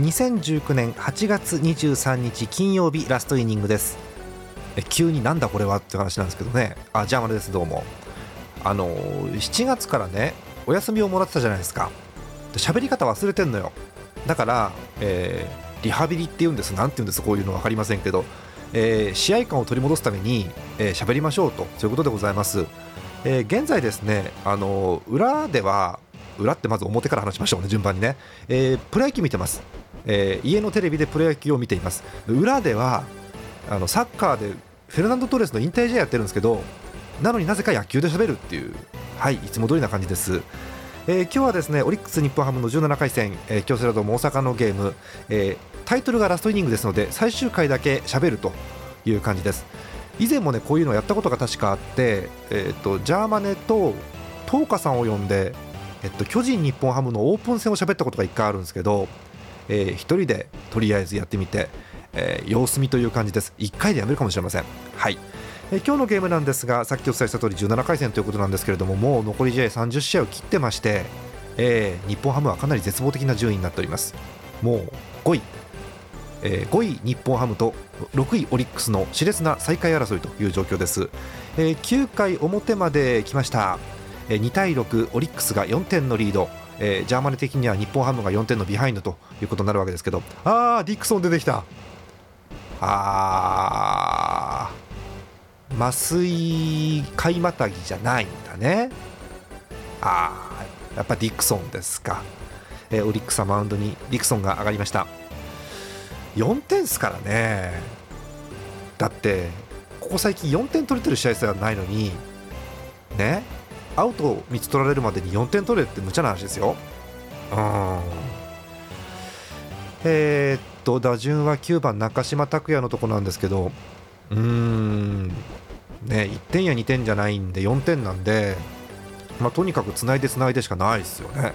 2019年8月23日金曜日ラストイニングです。え急になんだこれはって話なんですけどね。あジャーマルですどうも。あの7月からねお休みをもらってたじゃないですか。喋り方忘れてんのよ。だから、えー、リハビリって言うんです。なんて言うんですこういうの分かりませんけど、えー、試合感を取り戻すために喋、えー、りましょうと。そういうことでございます、え、現在ですねあの裏では裏ってまず表から話しましょうね順番にね、えー、プロ野球見てます、えー、家のテレビでプロ野球を見ています。裏ではあのサッカーでフェルナンド・トレスの引退試合やってるんですけどなのになぜか野球で喋るっていうはいいつも通りな感じです。えー、今日はですねオリックス日本ハムの17回戦、えー、京セラドーム大阪のゲーム、えー、タイトルがラストイニングですので最終回だけ喋るという感じです。以前もねこういうのをやったことが確かあって、えーと、ジャーマネと東花さんを呼んで、えっと、巨人日本ハムのオープン戦を喋ったことが1回あるんですけど、えー、1人でとりあえずやってみて、えー、様子見という感じです。1回でやめるかもしれません。はい。え今日のゲームなんですがさっきお伝えした通り17回戦ということなんですけれどももう残り試合30試合を切ってまして、えー、日本ハムはかなり絶望的な順位になっております。もう5位、えー、5位日本ハムと6位オリックスの熾烈な最下位争いという状況です、えー、9回表まで来ました、えー、2対6オリックスが4点のリード。えー、ジャーマネ的には日本ハムが4点のビハインドということになるわけですけど。あーディクソン出てきた。あー。増井回またぎじゃないんだね。ああやっぱディクソンですか、えー、オリックスはマウンドにディクソンが上がりました。4点ですからね。だってここ最近4点取れてる試合数はないのに。ね。アウトを3つ取られるまでに4点取れって無茶な話ですよ。うん。えー、っと打順は9番中島拓也のとこなんですけどうーん。ね、1点や2点じゃないんで4点なんで、まあ、とにかくつないでつないでしかないですよね。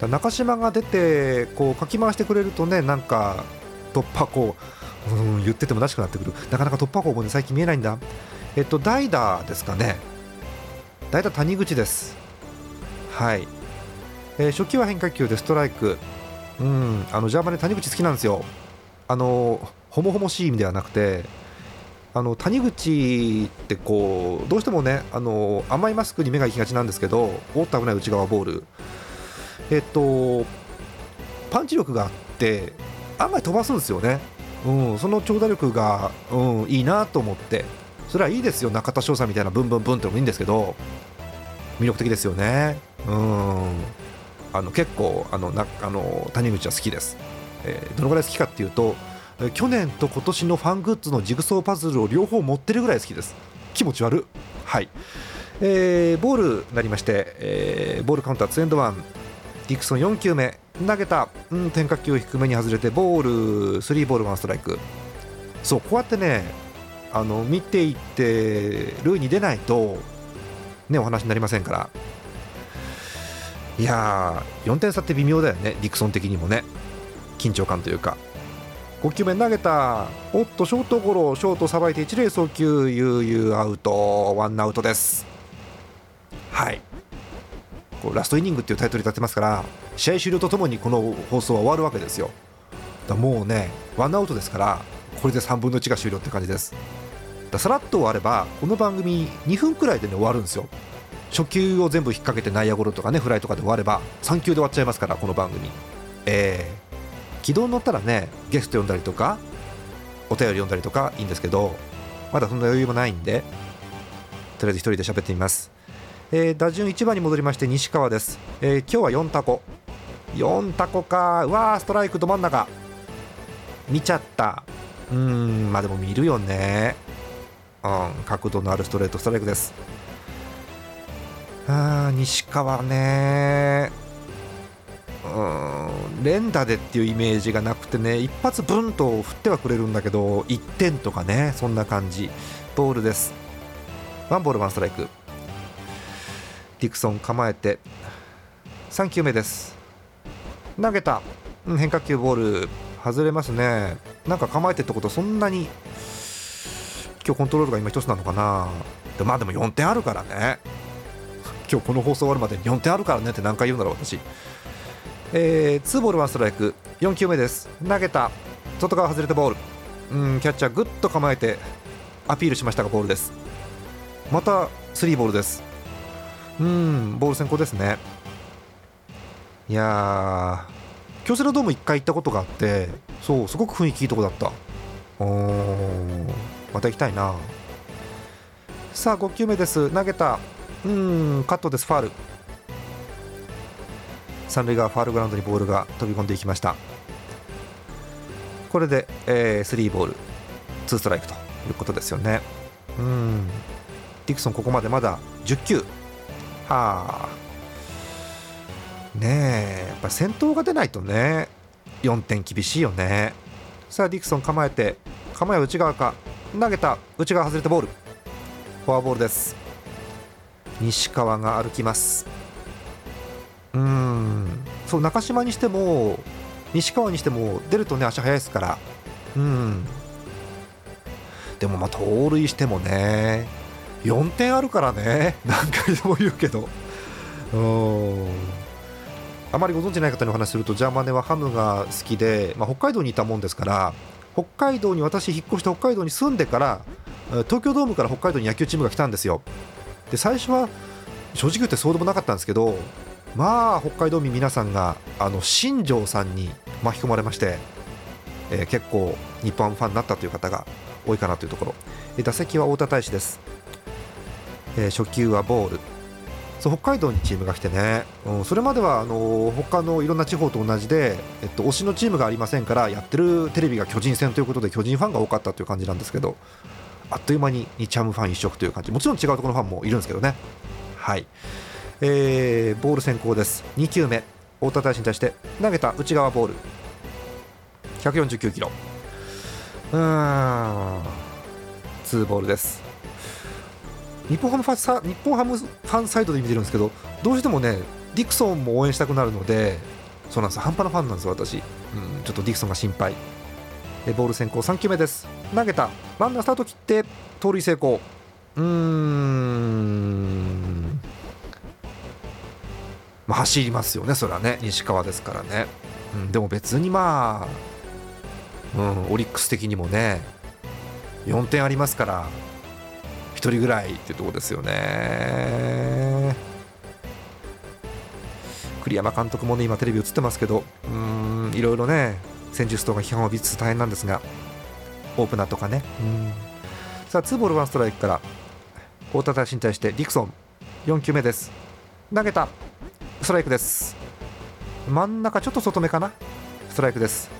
うん。中島が出てこうかき回してくれるとねなんか突破口、うん、言っててもらしくなってくる。なかなか突破口も、ね、最近見えないんだ。えっと代打ですかね。代打谷口です。はい、えー、初球は変化球でストライク。うんあのジャーマネ谷口好きなんですよ。あのほもほもしい意味ではなくてあの谷口ってこうどうしてもねあの甘いマスクに目が行きがちなんですけどおっと危ない内側ボール。えっとパンチ力があって案外飛ばすんですよね、うん、その長打力が、うん、いいなと思って。それはいいですよ。中田翔さんみたいなブンブンブンってのもいいんですけど魅力的ですよね。うん。あの結構あのなあの谷口は好きです、えー、どのぐらい好きかっていうと去年と今年のファングッズのジグソーパズルを両方持ってるぐらい好きです。気持ち悪はい、えー、ボールになりまして、えー、ボールカウンターツエンドワン。ディクソン4球目。投げた、うん、変化球低めに外れてボール。3ボール1ストライク。そうこうやってねあの見ていって塁に出ないとねお話になりませんから。いやー4点差って微妙だよねディクソン的にもね。緊張感というか。5球目投げたおっとショートゴロショートさばいて一塁送球悠々アウトワンアウトです。はい。こうラストイニングっていうタイトルに立ってますから試合終了とともにこの放送は終わるわけですよ。だもうねワンアウトですからこれで3分の1が終了って感じです。さらっと終わればこの番組2分くらいで、ね、終わるんですよ。初球を全部引っ掛けて内野ゴロとかねフライとかで終われば3球で終わっちゃいますからこの番組。えー軌道に乗ったらねゲスト呼んだりとかお便り読んだりとかいいんですけどまだそんな余裕もないんでとりあえず1人で喋ってみます、えー、打順1番に戻りまして西川です、えー、今日は4タコ。4タコか。うわーストライクど真ん中。見ちゃった。うーんまあでも見るよね。うん角度のあるストレートストライクです。あ西川ね。うん連打でっていうイメージがなくてね一発ブンと振ってはくれるんだけど1点とかねそんな感じ。ボールです。ワンボールワンストライク。ディクソン構えて。3球目です。投げた、うん、変化球ボール。外れますね。なんか構えてってことそんなに今日コントロールが今一つなのかな。でまあでも4点あるからね。今日この放送終わるまでに4点あるからねって何回言うんだろう私。えー、2ボール1ストライク。4球目です。投げた。外側外れてボール。うんキャッチャーグッと構えてアピールしましたがボールです。また3ボールです。うんボール先行ですね。いやー。京セラドーム1回行ったことがあってそうすごく雰囲気いいとこだった。おー。また行きたいな。さあ5球目です。投げた。うんカットです。ファール。三塁側ファールグラウンドにボールが飛び込んでいきました。これで、えー、3ボール。2ストライクということですよね。うん。ディクソンここまでまだ10球。はあ。ねえやっぱ先頭が出ないとね4点厳しいよね。さあディクソン構えて構えは内側か。投げた内側外れてボール。フォアボールです。西川が歩きます。うん。そう中島にしても西川にしても出るとね足速いですから。うん。でもまあ盗塁してもね4点あるからね。何回でも言うけど。うんあまりご存じない方にお話しするとジャーマネはハムが好きで、まあ、北海道にいたもんですから北海道に私引っ越して北海道に住んでから東京ドームから北海道に野球チームが来たんですよ。で最初は正直言ってそうでもなかったんですけどまあ北海道民皆さんがあの新庄さんに巻き込まれまして、えー、結構日本ファンになったという方が多いかなというところ。打席は太田大使です、えー、初球はボール。そう北海道にチームが来てね、うん、それまではあの他のいろんな地方と同じで、えっと、推しのチームがありませんからやってるテレビが巨人戦ということで巨人ファンが多かったという感じなんですけどあっという間に日ハムファン一色という感じ。もちろん違うところのファンもいるんですけどね。はい、えー、ボール先行です。2球目。太田大使に対して投げた内側ボール。149キロ。うーん。2ボールです。日本ハムファン日本ハムファンサイドで見てるんですけどどうしてもねディクソンも応援したくなるのでそうなんです半端なファンなんですよ私、うん、ちょっとディクソンが心配。でボール先行3球目です。投げた。ランナースタート切って盗塁成功。うーん。まあ、走りますよねそれはね。西川ですからね、うん、でも別にまあ、うん、オリックス的にもね4点ありますから。1人ぐらいっていうところですよね。栗山監督もね今テレビ映ってますけどうんいろいろね戦術とか批判を浴びつつ大変なんですがオープナーとかね。さあツーボールワンストライクから太田大使に対してディクソン4球目です。投げた。ストライクです。真ん中ちょっと外目かな？ストライクです。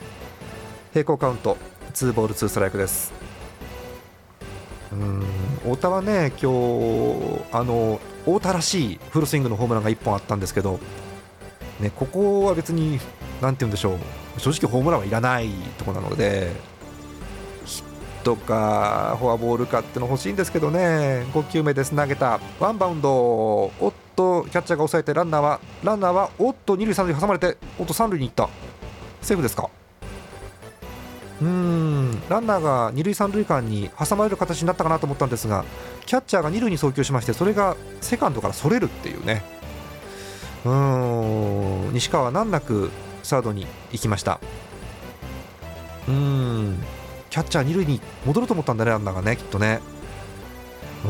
平行カウント。ツーボールツーストライクです。太田はね今日あの太田らしいフルスイングのホームランが1本あったんですけど、ね、ここは別に何て言うんでしょう。正直ホームランはいらないところなのでヒットかフォアボールかっての欲しいんですけどね。5球目です。投げた。ワンバウンド。おっとキャッチャーが抑えてランナーはランナーはおっと二塁三塁挟まれておっと三塁に行った。セーフですか？うん。ランナーが二塁三塁間に挟まれる形になったかなと思ったんですがキャッチャーが二塁に送球しましてそれがセカンドからそれるっていうね。うん。西川は難なくサードに行きました。うん。キャッチャー二塁に戻ると思ったんだねランナーがねきっとね。う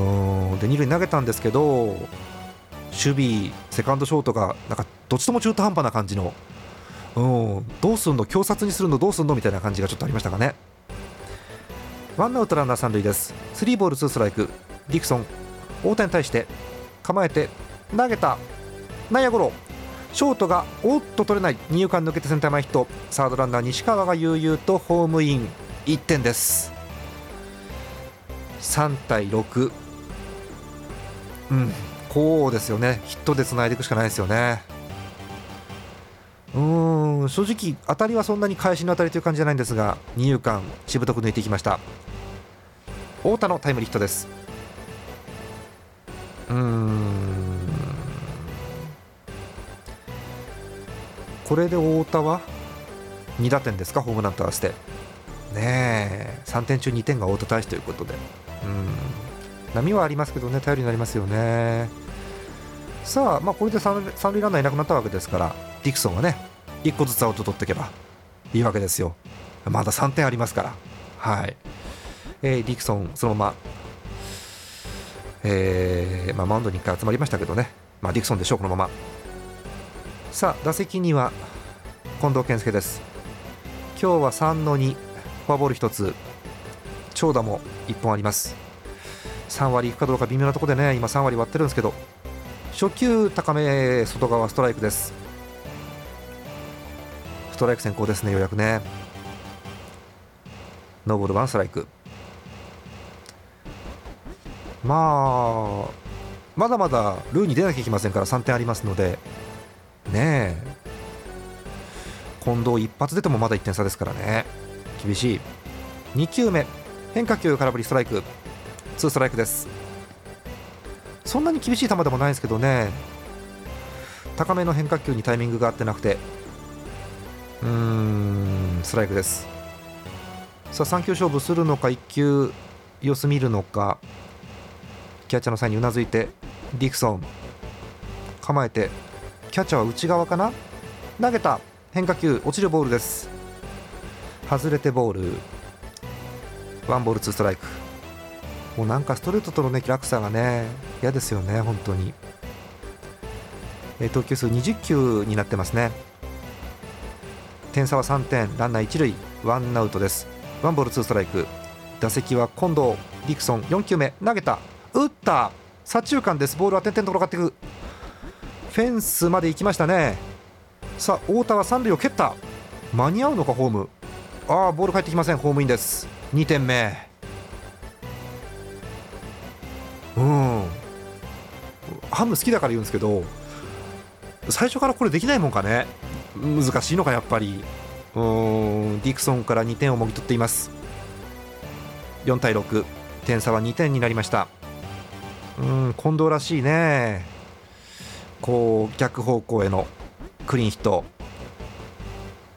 ん。で二塁投げたんですけど守備セカンドショートがなんかどっちとも中途半端な感じのうん、どうすんの？強殺にするのどうすんの？みたいな感じがちょっとありましたかね。ワンアウトランナー三塁です。スリーボールツーストライク。ディクソン。大谷に対して構えて投げた。内野ゴロ。ショートがおっと取れない。二遊間抜けてセンター前ヒット。サードランナー西川が悠々とホームイン。1点です。3対6うん。こうですよね。ヒットでつないでいくしかないですよね。うん正直、当たりはそんなに返しの当たりという感じじゃないんですが二遊間、しぶとく抜いていきました。太田のタイムリーヒットです。うん。これで太田は2打点ですか？ホームランと合わせて。ねえ。3点中2点が太田大使ということで。うん。波はありますけどね頼りになりますよね。さあ、まあ、これで三塁ランナーいなくなったわけですから。ディクソンがね1個ずつアウト取っていけばいいわけですよまだ3点ありますからはい、えー、ディクソンそのままえーまあ、マウンドに1回集まりましたけどね、まあ、ディクソンでしょう、このまま。さあ、打席には近藤健介です。今日は3の2、フォアボール1つ、長打も1本あります。3割いくかどうか微妙なところでね、今3割割ってるんですけど、初球高め、外側ストライクです。ストライク先行ですね、ようやくね。ノーボールワンストライク。まあまだまだルーに出なきゃいけませんから3点ありますので。ねえ。近藤一発出てもまだ1点差ですからね。厳しい。2球目。変化球空振りストライク。2ストライクです。そんなに厳しい球でもないんですけどね。高めの変化球にタイミングが合ってなくて。うーんストライクです。さあ3球勝負するのか1球様子見るのか。キャッチャーの際にうなずいてディクソン。構えてキャッチャーは内側かな？投げた。変化球落ちるボールです。外れてボール。ワンボールツーストライク。もうなんかストレートとのね落差がね嫌ですよね本当に。え投球数20球になってますね。点差は3点ランナー1塁ワンアウトです。ワンボールツーストライク。打席は近藤ディクソン4球目。投げた。打った。左中間です。ボールは点々と転がっていく。フェンスまで行きましたね。さあ太田は三塁を蹴った。間に合うのかホーム。ああボール返ってきません。ホームインです。2点目。うん。ハム好きだから言うんですけど最初からこれできないもんかね。難しいのかやっぱり。うんディクソンから2点をもぎ取っています。4対6点差は2点になりました。うん近藤らしいね。こう逆方向へのクリーンヒット。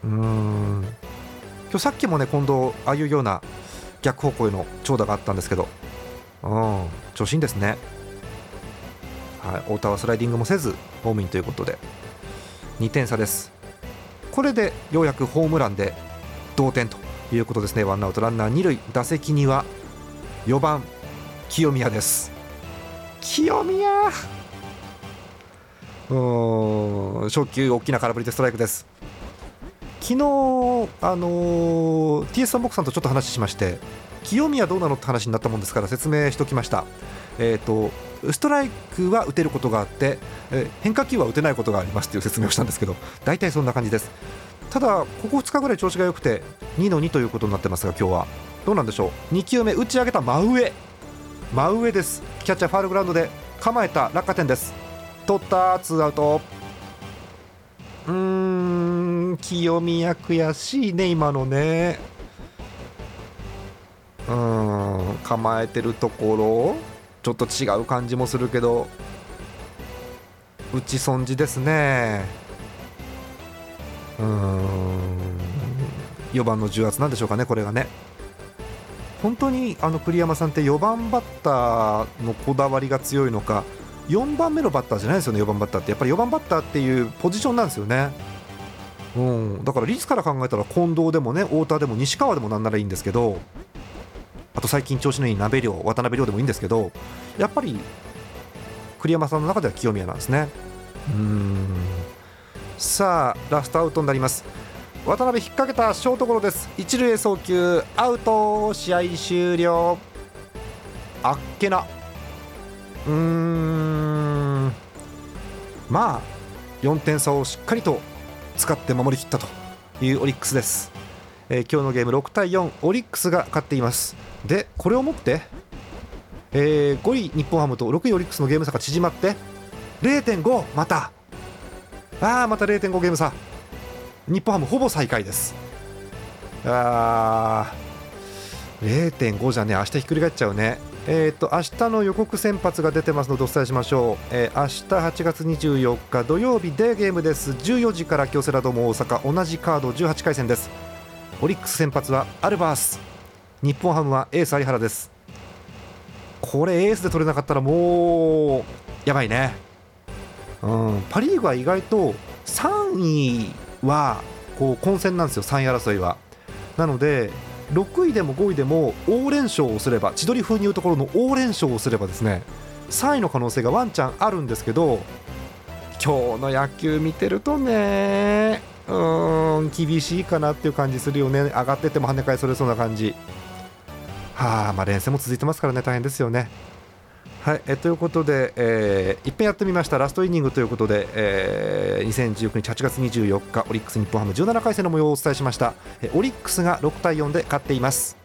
うん。今日さっきもね近藤ああいうような逆方向への長打があったんですけど。うん調子いいんですね。はい太田はスライディングもせずホームインということで。2点差です。これでようやくホームランで同点ということですね。ワンアウトランナー2塁。打席には4番清宮です。清宮。うん。初球大きな空振りでストライクです。昨日あのー、TS サンボクさんとちょっと話しまして清宮どうなのって話になったもんですから説明しておきました。えーと、ストライクは打てることがあって、え、変化球は打てないことがありますという説明をしたんですけど大体そんな感じです。ただここ2日ぐらい調子が良くて2の2ということになってますが今日は。どうなんでしょう？2球目打ち上げた真上。真上です。キャッチャーファールグラウンドで構えた落下点です。取ったツーアウト。うーん清宮悔しいね今のね。うん構えてるところ。ちょっと違う感じもするけど打ち損じですね。うん。4番の重圧なんでしょうかねこれがね。本当にあの栗山さんって4番バッターのこだわりが強いのか4番目のバッターじゃないですよね4番バッターって。やっぱり4番バッターっていうポジションなんですよね。うん、だから率から考えたら近藤でもね太田でも西川でもなんならいいんですけどあと最近調子のいい鍋亮渡辺亮でもいいんですけどやっぱり栗山さんの中では清宮なんですね。うん。さあラストアウトになります。渡辺引っ掛けたショートゴロです。一塁へ送球。アウト。試合終了。あっけな。うーん。まあ4点差をしっかりと使って守りきったというオリックスです、えー、今日のゲーム6対4オリックスが勝っています。でこれをもって、えー、5位日本ハムと6位オリックスのゲーム差が縮まって0.5また。ああまた0.5ゲーム差。日本ハムほぼ最下位です。あー0.5じゃね明日ひっくり返っちゃうね。えーと、明日の予告先発が出てますのでお伝えしましょう、えー、明日8月24日土曜日デーゲームです。14時から京セラドーム大阪同じカード18回戦です。オリックス先発はアルバース。日本ハムはエース有原ですこれエースで取れなかったらもうやばいねうんパ・リーグは意外と3位はこう混戦なんですよ、3位争いは。なので、6位でも5位でも大連勝をすれば、千鳥風に言うところの大連勝をすればですね3位の可能性がワンチャンあるんですけど、今日の野球見てるとね、うーん、厳しいかなっていう感じするよね、上がってても跳ね返されそうな感じ。はあ、まあ、連戦も続いてますからね、大変ですよね。はい、えということで、えー、いっぺんやってみました。ラストイニングということで、えー、2019年8月24日オリックス日本ハム17回戦の模様をお伝えしました、えオリックスが6対4で勝っています。